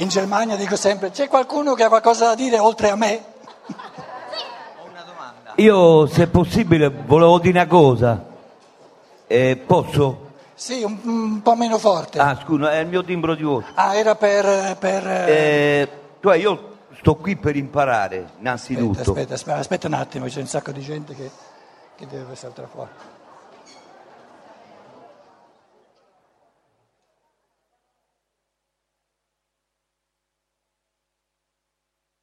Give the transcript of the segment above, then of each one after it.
In Germania dico sempre, c'è qualcuno che ha qualcosa da dire oltre a me? Io, se è possibile, volevo dire una cosa. Eh, posso? Sì, un, un po' meno forte. Ah, scusa, è il mio timbro di voce. Ah, era per... per eh, Eh, cioè, io sto qui per imparare, innanzitutto. aspetta, aspetta, aspetta, aspetta un attimo, c'è un sacco di gente che, che deve saltare fuori.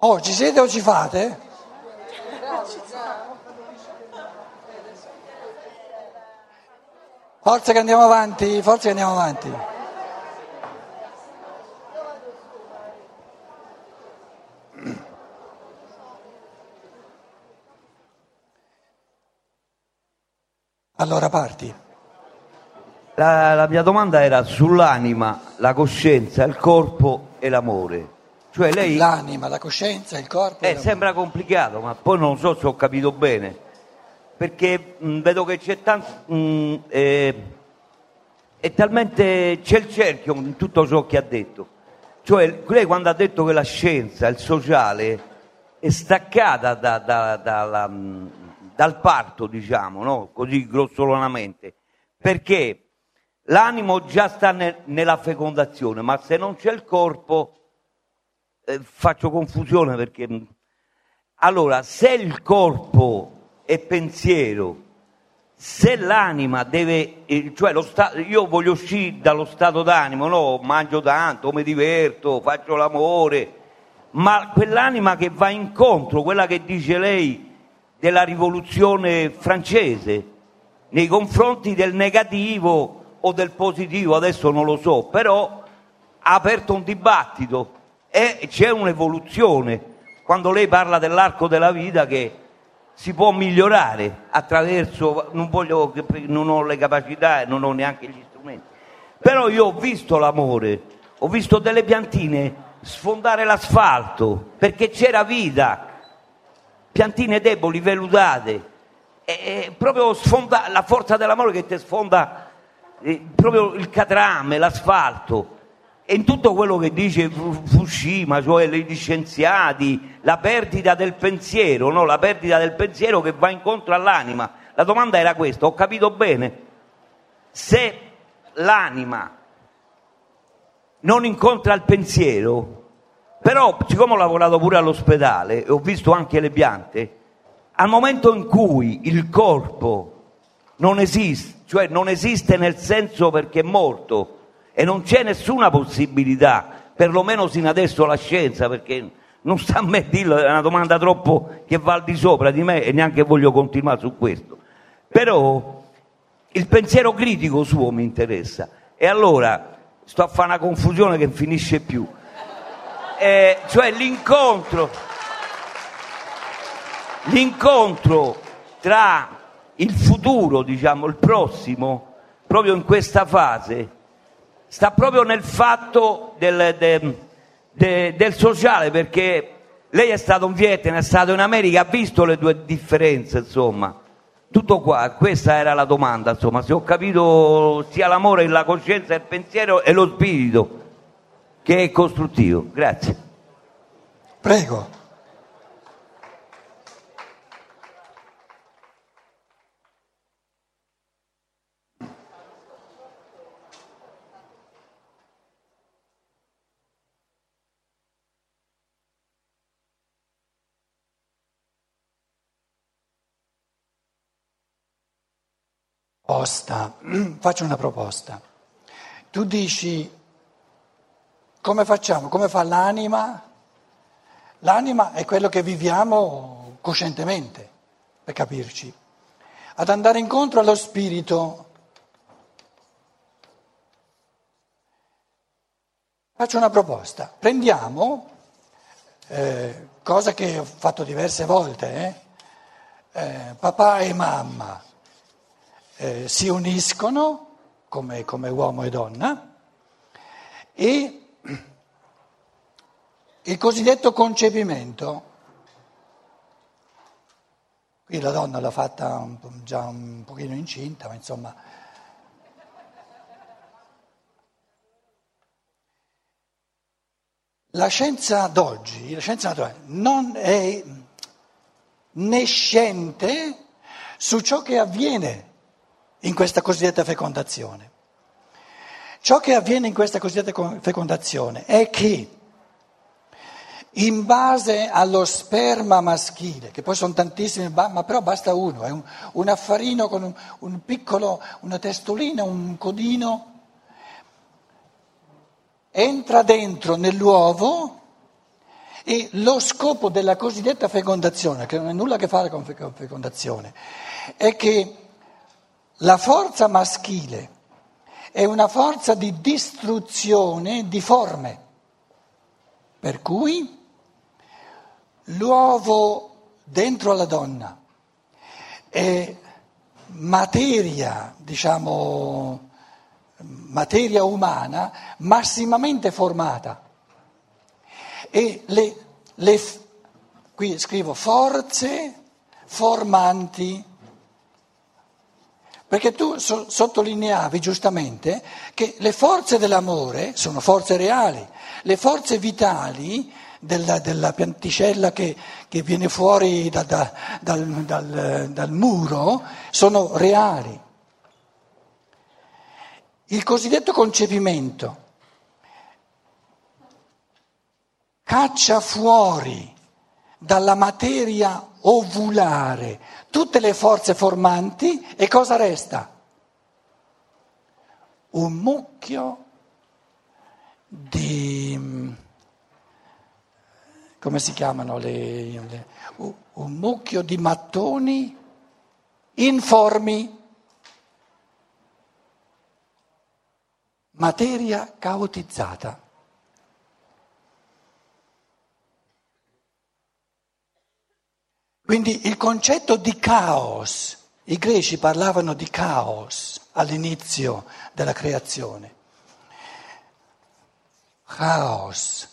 Oh, ci siete o ci fate? Forza che andiamo avanti, forza che andiamo avanti. Allora parti. La, la mia domanda era sull'anima, la coscienza, il corpo e l'amore. Cioè lei... L'anima, la coscienza, il corpo. Eh, la- sembra complicato, ma poi non so se ho capito bene. Perché mh, vedo che c'è tanto. mh, eh, è talmente. c'è il cerchio in tutto ciò che ha detto. Cioè, lei quando ha detto che la scienza, il sociale, è staccata da- da- dalla, mh, dal parto, diciamo, no? così grossolanamente, perché l'animo già sta ne- nella fecondazione, ma se non c'è il corpo, eh, faccio confusione perché mh, allora se il corpo è pensiero se l'anima deve eh, cioè sta- io voglio uscire dallo stato d'animo no? Mangio tanto mi diverto faccio l'amore ma quell'anima che va incontro quella che dice lei della rivoluzione francese nei confronti del negativo o del positivo adesso non lo so però ha aperto un dibattito e c'è un'evoluzione quando lei parla dell'arco della vita che si può migliorare attraverso, non, voglio, non ho le capacità e non ho neanche gli strumenti, però io ho visto l'amore, ho visto delle piantine sfondare l'asfalto perché c'era vita, piantine deboli, vellutate, e, e proprio sfonda, la forza dell'amore che ti sfonda eh, proprio il catrame, l'asfalto. E in tutto quello che dice Fu- Fukushima, cioè gli scienziati, la perdita del pensiero, no? la perdita del pensiero che va incontro all'anima. La domanda era questa, ho capito bene? Se l'anima non incontra il pensiero, però siccome ho lavorato pure all'ospedale e ho visto anche le piante, al momento in cui il corpo non esiste, cioè non esiste nel senso perché è morto e non c'è nessuna possibilità, perlomeno sino adesso la scienza, perché non sta a me dirlo, è una domanda troppo che va al di sopra di me e neanche voglio continuare su questo. Però il pensiero critico suo mi interessa e allora sto a fare una confusione che finisce più. Eh, cioè l'incontro, l'incontro tra il futuro, diciamo, il prossimo, proprio in questa fase, sta proprio nel fatto del, de- de- del sociale, perché lei è stato in Vietnam, è stato in America, ha visto le due differenze, insomma. Tutto qua, questa era la domanda, insomma, se ho capito sia l'amore, la coscienza, il pensiero e lo spirito, che è costruttivo. Grazie. Prego. Proposta. Faccio una proposta. Tu dici come facciamo? Come fa l'anima? L'anima è quello che viviamo coscientemente, per capirci. Ad andare incontro allo spirito. Faccio una proposta. Prendiamo, eh, cosa che ho fatto diverse volte, eh, eh, papà e mamma eh, si uniscono come, come uomo e donna e il cosiddetto concepimento, qui la donna l'ha fatta un già un pochino incinta, ma insomma... la scienza d'oggi, la scienza naturale, non è nescente su ciò che avviene in questa cosiddetta fecondazione. Ciò che avviene in questa cosiddetta fecondazione è che in base allo sperma maschile, che poi sono tantissimi, ma però basta uno, è un, un affarino con un, un piccolo, una testolina, un codino, entra dentro nell'uovo e lo scopo della cosiddetta fecondazione, che non ha nulla a che fare con fecondazione, è che la forza maschile è una forza di distruzione di forme, per cui l'uovo dentro alla donna è materia, diciamo, materia umana massimamente formata. E le, le, qui scrivo forze formanti, perché tu so, sottolineavi giustamente che le forze dell'amore sono forze reali, le forze vitali della, della pianticella che, che, viene fuori da, da, dal, dal, dal muro sono reali. Il cosiddetto concepimento caccia fuori dalla materia ovulare tutte le forze formanti e cosa resta? Un mucchio di come si chiamano le, le, un mucchio di mattoni informi, materia caotizzata. Quindi il concetto di caos, i greci parlavano di caos all'inizio della creazione. Caos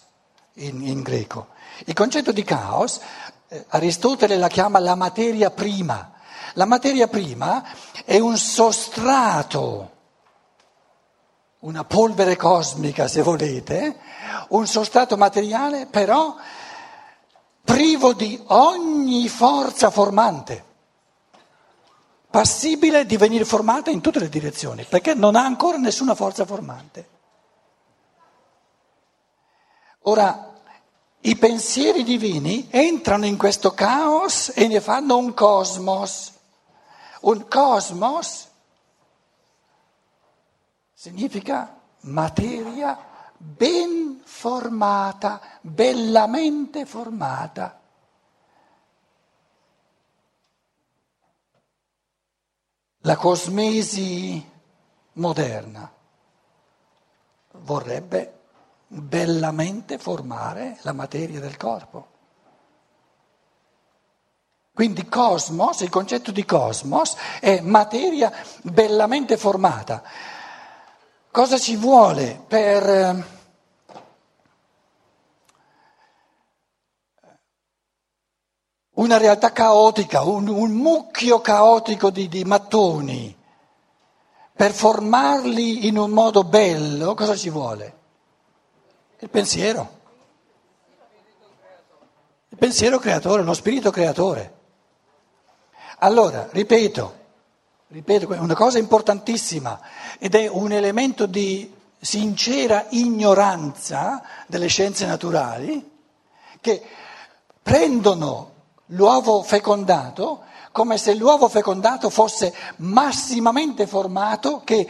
in, in greco. Il concetto di caos, eh, Aristotele la chiama la materia prima. La materia prima è un sostrato, una polvere cosmica se volete, un sostrato materiale però privo di ogni forza formante, passibile di venire formata in tutte le direzioni, perché non ha ancora nessuna forza formante. Ora, i pensieri divini entrano in questo caos e ne fanno un cosmos. Un cosmos significa materia ben formata, bellamente formata. La cosmesi moderna vorrebbe bellamente formare la materia del corpo. Quindi cosmos, il concetto di cosmos è materia bellamente formata. Cosa ci vuole per una realtà caotica, un, un mucchio caotico di, di mattoni? Per formarli in un modo bello, cosa ci vuole? Il pensiero. Il pensiero creatore, lo spirito creatore. Allora, ripeto, ripeto, una cosa importantissima ed è un elemento di sincera ignoranza delle scienze naturali che prendono l'uovo fecondato come se l'uovo fecondato fosse massimamente formato che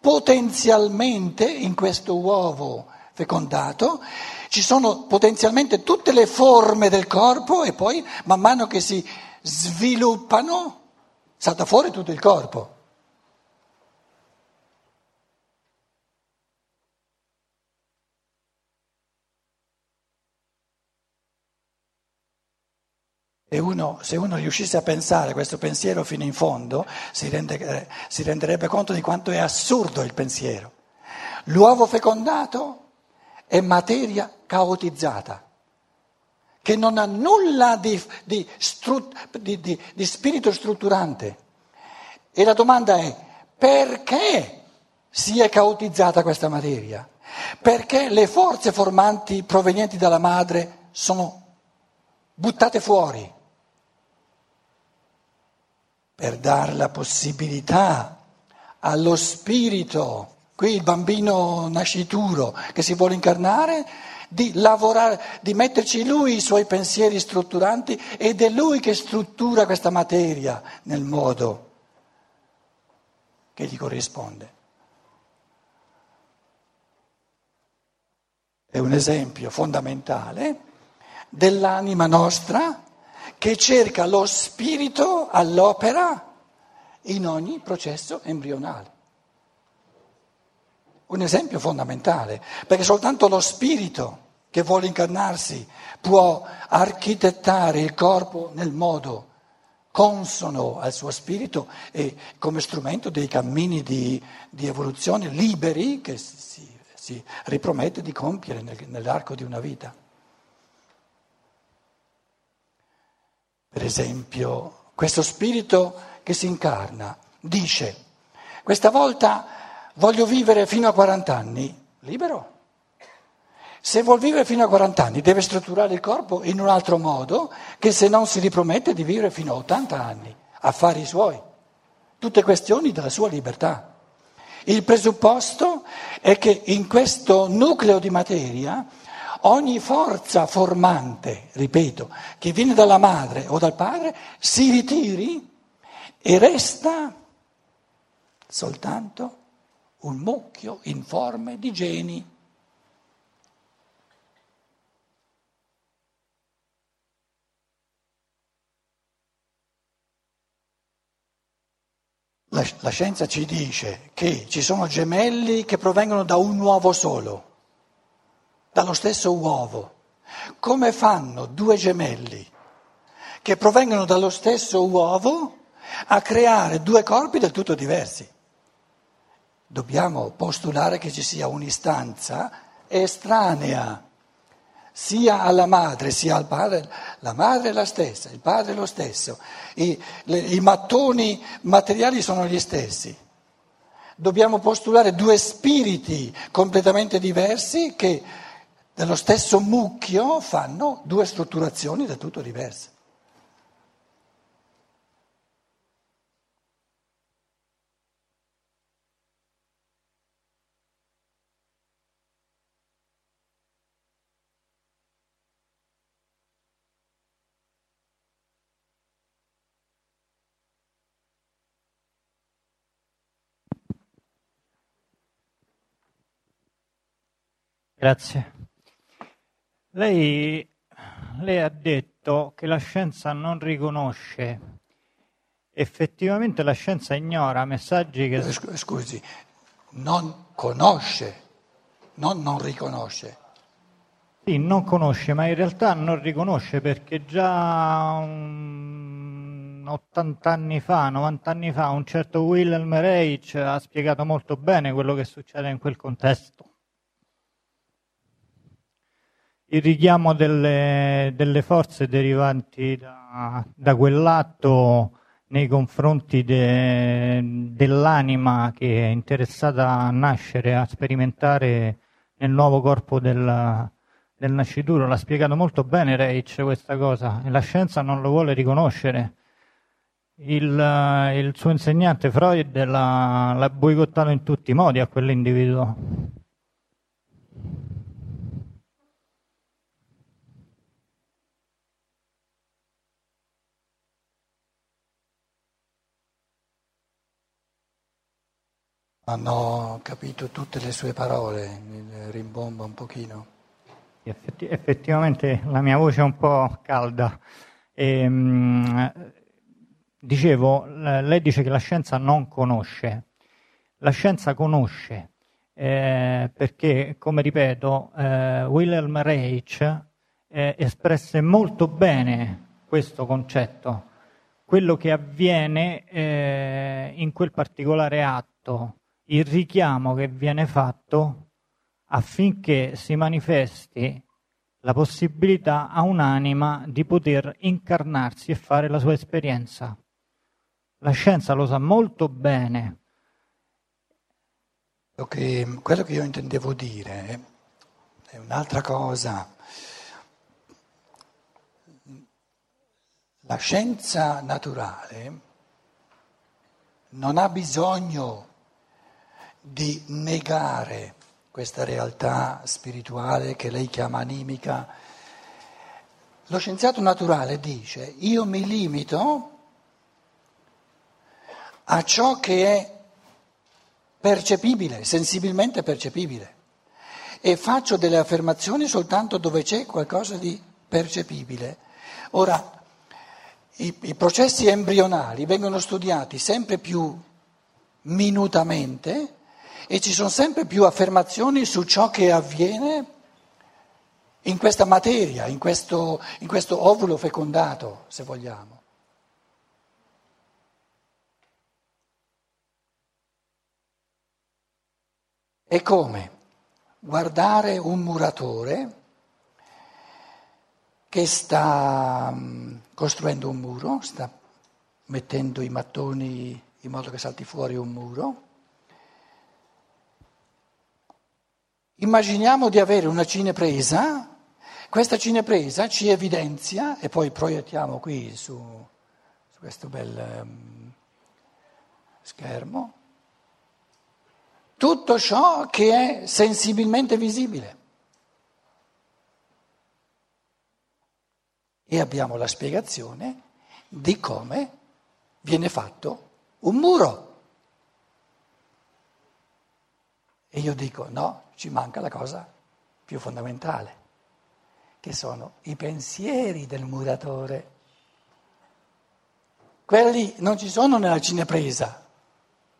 potenzialmente in questo uovo fecondato, ci sono potenzialmente tutte le forme del corpo e poi man mano che si sviluppano salta fuori tutto il corpo. E uno, se uno riuscisse a pensare questo pensiero fino in fondo, si, rende, eh, si renderebbe conto di quanto è assurdo il pensiero. L'uovo fecondato è materia caotizzata, che non ha nulla di, di, di, di spirito strutturante. E la domanda è perché si è caotizzata questa materia? perché le forze formanti provenienti dalla madre sono buttate fuori per dare la possibilità allo spirito, qui il bambino nascituro che si vuole incarnare, di lavorare, di metterci lui i suoi pensieri strutturanti ed è lui che struttura questa materia nel modo che gli corrisponde. È un esempio fondamentale dell'anima nostra che cerca lo spirito all'opera in ogni processo embrionale. Un esempio fondamentale, perché soltanto lo spirito che vuole incarnarsi può architettare il corpo nel modo consono al suo spirito e come strumento dei cammini di, di evoluzione liberi che si, si, ripromette di compiere nel, nell'arco di una vita. Esempio, questo spirito che si incarna dice, questa volta voglio vivere fino a 40 anni, libero. Se vuol vivere fino a 40 anni deve strutturare il corpo in un altro modo che se non si ripromette di vivere fino a 80 anni, affari suoi, tutte questioni della sua libertà. Il presupposto è che in questo nucleo di materia ogni forza formante, ripeto, che viene dalla madre o dal padre, si ritiri e resta soltanto un mucchio informe di geni. La, scienza ci dice che ci sono gemelli che provengono da un uovo solo, dallo stesso uovo. Come fanno due gemelli che provengono dallo stesso uovo a creare due corpi del tutto diversi? Dobbiamo postulare che ci sia un'istanza estranea sia alla madre sia al padre, la madre è la stessa, il padre è lo stesso, I, le, i mattoni materiali sono gli stessi. Dobbiamo postulare due spiriti completamente diversi che dello stesso mucchio fanno due strutturazioni del tutto diverse. Grazie. Lei, lei, ha detto che la scienza non riconosce. Effettivamente la scienza ignora messaggi che... Scusi, non conosce, non non riconosce. Sì, non conosce, ma in realtà non riconosce perché già un 80 anni fa, 90 anni fa, un certo Wilhelm Reich ha spiegato molto bene quello che succede in quel contesto il richiamo delle, delle forze derivanti da, da, quell'atto nei confronti de, dell'anima che è interessata a nascere, a sperimentare nel nuovo corpo del, del nascituro. L'ha spiegato molto bene Reich questa cosa e la scienza non lo vuole riconoscere. Il, il suo insegnante Freud l'ha, l'ha boicottato in tutti i modi a quell'individuo. Hanno capito tutte le sue parole, rimbomba un pochino. Effetti, effettivamente la mia voce è un po' calda. E, ehm, dicevo, lei dice che la scienza non conosce. La scienza conosce, eh, perché, come ripeto, eh, Wilhelm Reich eh, espresse molto bene questo concetto. Quello che avviene eh, in quel particolare atto il richiamo che viene fatto affinché si manifesti la possibilità a un'anima di poter incarnarsi e fare la sua esperienza. La scienza lo sa molto bene, Che, quello che io intendevo dire è un'altra cosa. La scienza naturale non ha bisogno di negare questa realtà spirituale che lei chiama animica. Lo scienziato naturale dice io mi limito a ciò che è percepibile, sensibilmente percepibile. E faccio delle affermazioni soltanto dove c'è qualcosa di percepibile. Ora, i, i processi embrionali vengono studiati sempre più minutamente e ci sono sempre più affermazioni su ciò che avviene in questa materia, in questo, in questo ovulo fecondato, se vogliamo. È come guardare un muratore che sta mm, costruendo un muro, sta mettendo i mattoni in modo che salti fuori un muro. Immaginiamo di avere una cinepresa, questa cinepresa ci evidenzia, e poi proiettiamo qui su, su questo bel um, schermo, tutto ciò che è sensibilmente visibile. E abbiamo la spiegazione di come viene fatto un muro. E io dico no, ci manca la cosa più fondamentale, che sono i pensieri del muratore. Quelli non ci sono nella cinepresa,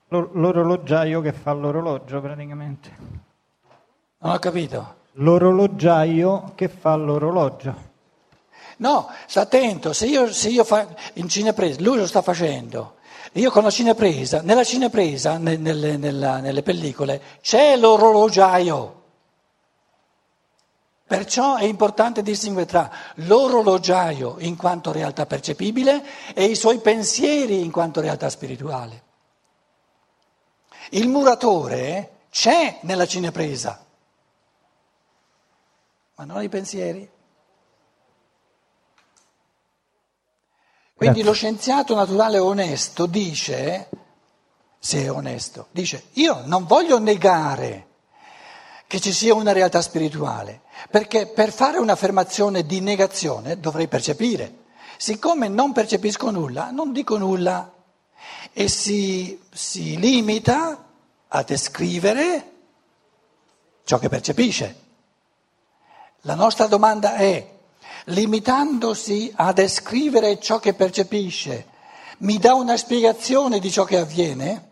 L'orologiaio che fa l'orologio praticamente. Non ho capito. L'orologiaio che fa l'orologio. No, sta attento, se io, se io fa, in cinepresa, lui lo sta facendo, io con la cinepresa, nella cinepresa, ne, nelle, nella, nelle pellicole, c'è l'orologiaio. Perciò è importante distinguere tra l'orologiaio in quanto realtà percepibile e i suoi pensieri in quanto realtà spirituale. Il muratore c'è nella cinepresa, ma non i pensieri. Quindi Grazie. lo scienziato naturale onesto dice, se è onesto, dice io non voglio negare che ci sia una realtà spirituale, perché per fare un'affermazione di negazione dovrei percepire. Siccome non percepisco nulla, non dico nulla e si, si limita a descrivere ciò che percepisce. La nostra domanda è, limitandosi a descrivere ciò che percepisce, mi dà una spiegazione di ciò che avviene?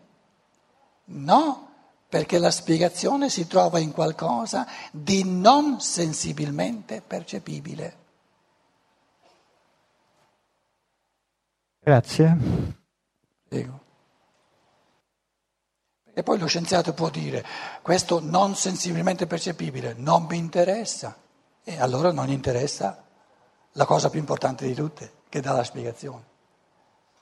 No, perché la spiegazione si trova in qualcosa di non sensibilmente percepibile. Grazie. Prego. E poi lo scienziato può dire questo non sensibilmente percepibile non mi interessa e allora non interessa la cosa più importante di tutte che dà la spiegazione.